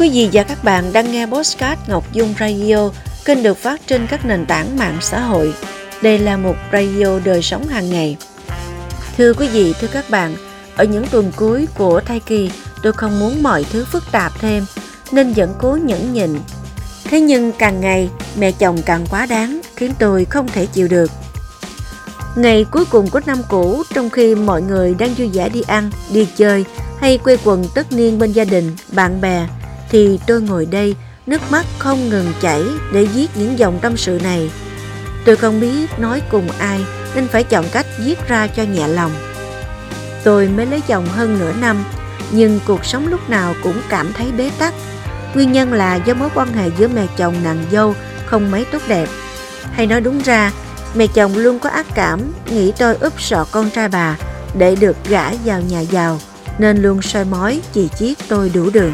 Quý vị và các bạn đang nghe Postcard Ngọc Dung Radio, kênh được phát trên các nền tảng mạng xã hội. Đây là một radio đời sống hàng ngày. Thưa quý vị, thưa các bạn, ở những tuần cuối của thai kỳ, tôi không muốn mọi thứ phức tạp thêm, nên vẫn cố nhẫn nhịn. Thế nhưng càng ngày, mẹ chồng càng quá đáng, khiến tôi không thể chịu được. Ngày cuối cùng của năm cũ, trong khi mọi người đang vui vẻ đi ăn, đi chơi hay quê quần tất niên bên gia đình, bạn bè, thì tôi ngồi đây, nước mắt không ngừng chảy để viết những dòng tâm sự này. Tôi không biết nói cùng ai nên phải chọn cách viết ra cho nhẹ lòng. Tôi mới lấy chồng hơn nửa năm, nhưng cuộc sống lúc nào cũng cảm thấy bế tắc. Nguyên nhân là do mối quan hệ giữa mẹ chồng nàng dâu không mấy tốt đẹp. Hay nói đúng ra, mẹ chồng luôn có ác cảm, nghĩ tôi úp sọ con trai bà để được gả vào nhà giàu, nên luôn soi mói chỉ chiết tôi đủ đường.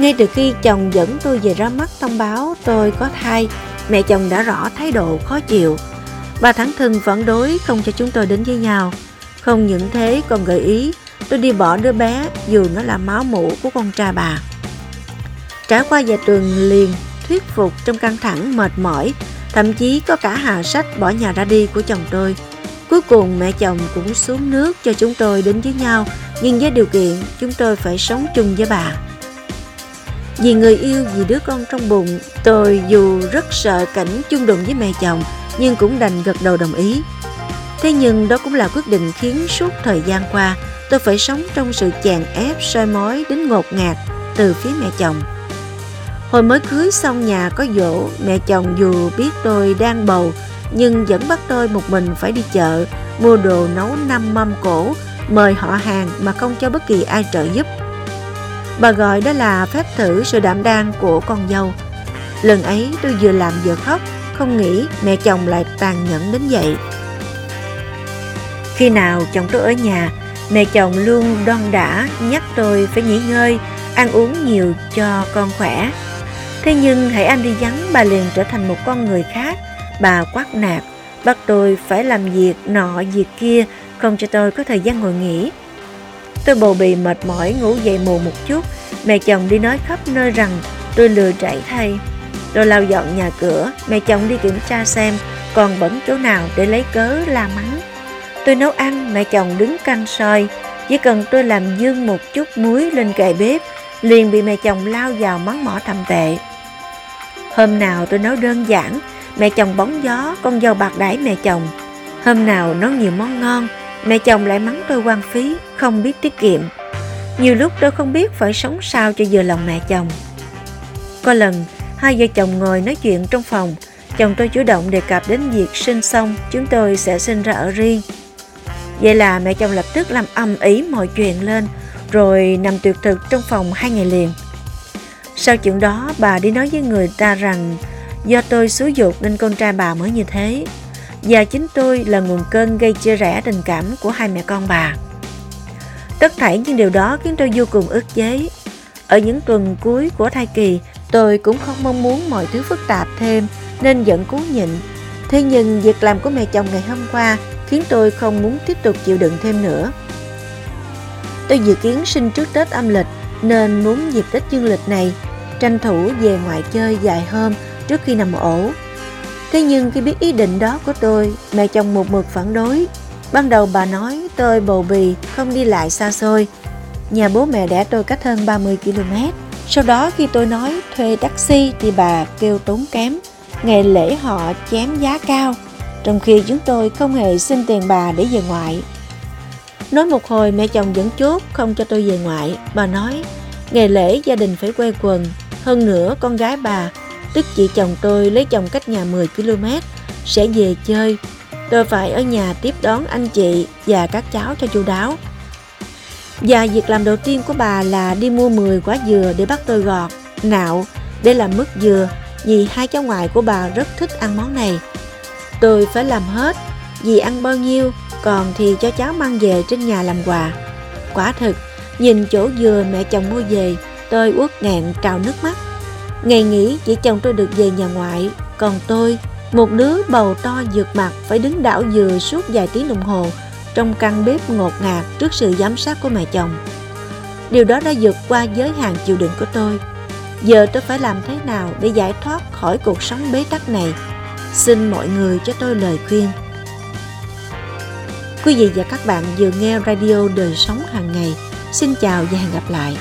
Ngay từ khi chồng dẫn tôi về ra mắt thông báo tôi có thai, mẹ chồng đã rõ thái độ khó chịu. Bà thẳng thừng phản đối không cho chúng tôi đến với nhau. Không những thế còn gợi ý tôi đi bỏ đứa bé dù nó là máu mủ của con trai bà. Trải qua vài tuần liền thuyết phục trong căng thẳng mệt mỏi, thậm chí có cả hà sách bỏ nhà ra đi của chồng tôi. Cuối cùng mẹ chồng cũng xuống nước cho chúng tôi đến với nhau, nhưng với điều kiện chúng tôi phải sống chung với bà. Vì người yêu, vì đứa con trong bụng, tôi dù rất sợ cảnh chung đụng với mẹ chồng, nhưng cũng đành gật đầu đồng ý. Thế nhưng đó cũng là quyết định khiến suốt thời gian qua, tôi phải sống trong sự chèn ép soi mói đến ngột ngạt từ phía mẹ chồng. Hồi mới cưới xong nhà có dỗ, mẹ chồng dù biết tôi đang bầu, nhưng vẫn bắt tôi một mình phải đi chợ, mua đồ nấu năm mâm cổ, mời họ hàng mà không cho bất kỳ ai trợ giúp. Bà gọi đó là phép thử sự đảm đang của con dâu. Lần ấy tôi vừa làm vừa khóc, không nghĩ mẹ chồng lại tàn nhẫn đến vậy. Khi nào chồng tôi ở nhà, mẹ chồng luôn đon đã nhắc tôi phải nghỉ ngơi, ăn uống nhiều cho con khỏe. Thế nhưng hãy anh đi vắng bà liền trở thành một con người khác. Bà quát nạt, bắt tôi phải làm việc nọ việc kia, không cho tôi có thời gian ngồi nghỉ. Tôi bầu bì mệt mỏi ngủ dậy mù một chút, mẹ chồng đi nói khắp nơi rằng tôi lừa trải thay. Tôi lau dọn nhà cửa, mẹ chồng đi kiểm tra xem còn bẩn chỗ nào để lấy cớ la mắng. Tôi nấu ăn, mẹ chồng đứng canh soi, chỉ cần tôi làm dương một chút muối lên kệ bếp, liền bị mẹ chồng lao vào mắng mỏ thầm tệ. Hôm nào tôi nấu đơn giản, mẹ chồng bóng gió, con dâu bạc đãi mẹ chồng. Hôm nào nấu nhiều món ngon, mẹ chồng lại mắng tôi quan phí, không biết tiết kiệm. Nhiều lúc tôi không biết phải sống sao cho vừa lòng mẹ chồng. Có lần, hai vợ chồng ngồi nói chuyện trong phòng, chồng tôi chủ động đề cập đến việc sinh xong chúng tôi sẽ sinh ra ở riêng. Vậy là mẹ chồng lập tức làm âm ý mọi chuyện lên, rồi nằm tuyệt thực trong phòng hai ngày liền. Sau chuyện đó, bà đi nói với người ta rằng do tôi xúi dục nên con trai bà mới như thế. Và chính tôi là nguồn cơn gây chia rẽ tình cảm của hai mẹ con bà. Tất thảy những điều đó khiến tôi vô cùng ức chế. Ở những tuần cuối của thai kỳ, tôi cũng không mong muốn mọi thứ phức tạp thêm nên vẫn cố nhịn. Thế nhưng việc làm của mẹ chồng ngày hôm qua khiến tôi không muốn tiếp tục chịu đựng thêm nữa. Tôi dự kiến sinh trước Tết âm lịch nên muốn dịp Tết dương lịch này tranh thủ về ngoại chơi dài hôm trước khi nằm ổ. Thế nhưng khi biết ý định đó của tôi, mẹ chồng một mực phản đối. Ban đầu bà nói tôi bầu bì, không đi lại xa xôi. Nhà bố mẹ đẻ tôi cách hơn 30 km. Sau đó khi tôi nói thuê taxi thì bà kêu tốn kém. Ngày lễ họ chém giá cao, trong khi chúng tôi không hề xin tiền bà để về ngoại. Nói một hồi mẹ chồng vẫn chốt không cho tôi về ngoại. Bà nói ngày lễ gia đình phải quay quần. Hơn nữa con gái bà, tức chị chồng tôi lấy chồng cách nhà 10 km, sẽ về chơi. Tôi phải ở nhà tiếp đón anh chị và các cháu cho chu đáo. Và việc làm đầu tiên của bà là đi mua 10 quả dừa để bắt tôi gọt, nạo để làm mứt dừa vì hai cháu ngoại của bà rất thích ăn món này. Tôi phải làm hết, vì ăn bao nhiêu, còn thì cho cháu mang về trên nhà làm quà. Quả thực, nhìn chỗ dừa mẹ chồng mua về, tôi uất nghẹn trào nước mắt. Ngày nghỉ chỉ chồng tôi được về nhà ngoại, còn tôi, một đứa bầu to dược mặt phải đứng đảo dừa suốt vài tiếng đồng hồ trong căn bếp ngột ngạt trước sự giám sát của mẹ chồng. Điều đó đã vượt qua giới hạn chịu đựng của tôi. Giờ tôi phải làm thế nào để giải thoát khỏi cuộc sống bế tắc này? Xin mọi người cho tôi lời khuyên. Quý vị và các bạn vừa nghe radio đời sống hàng ngày. Xin chào và hẹn gặp lại.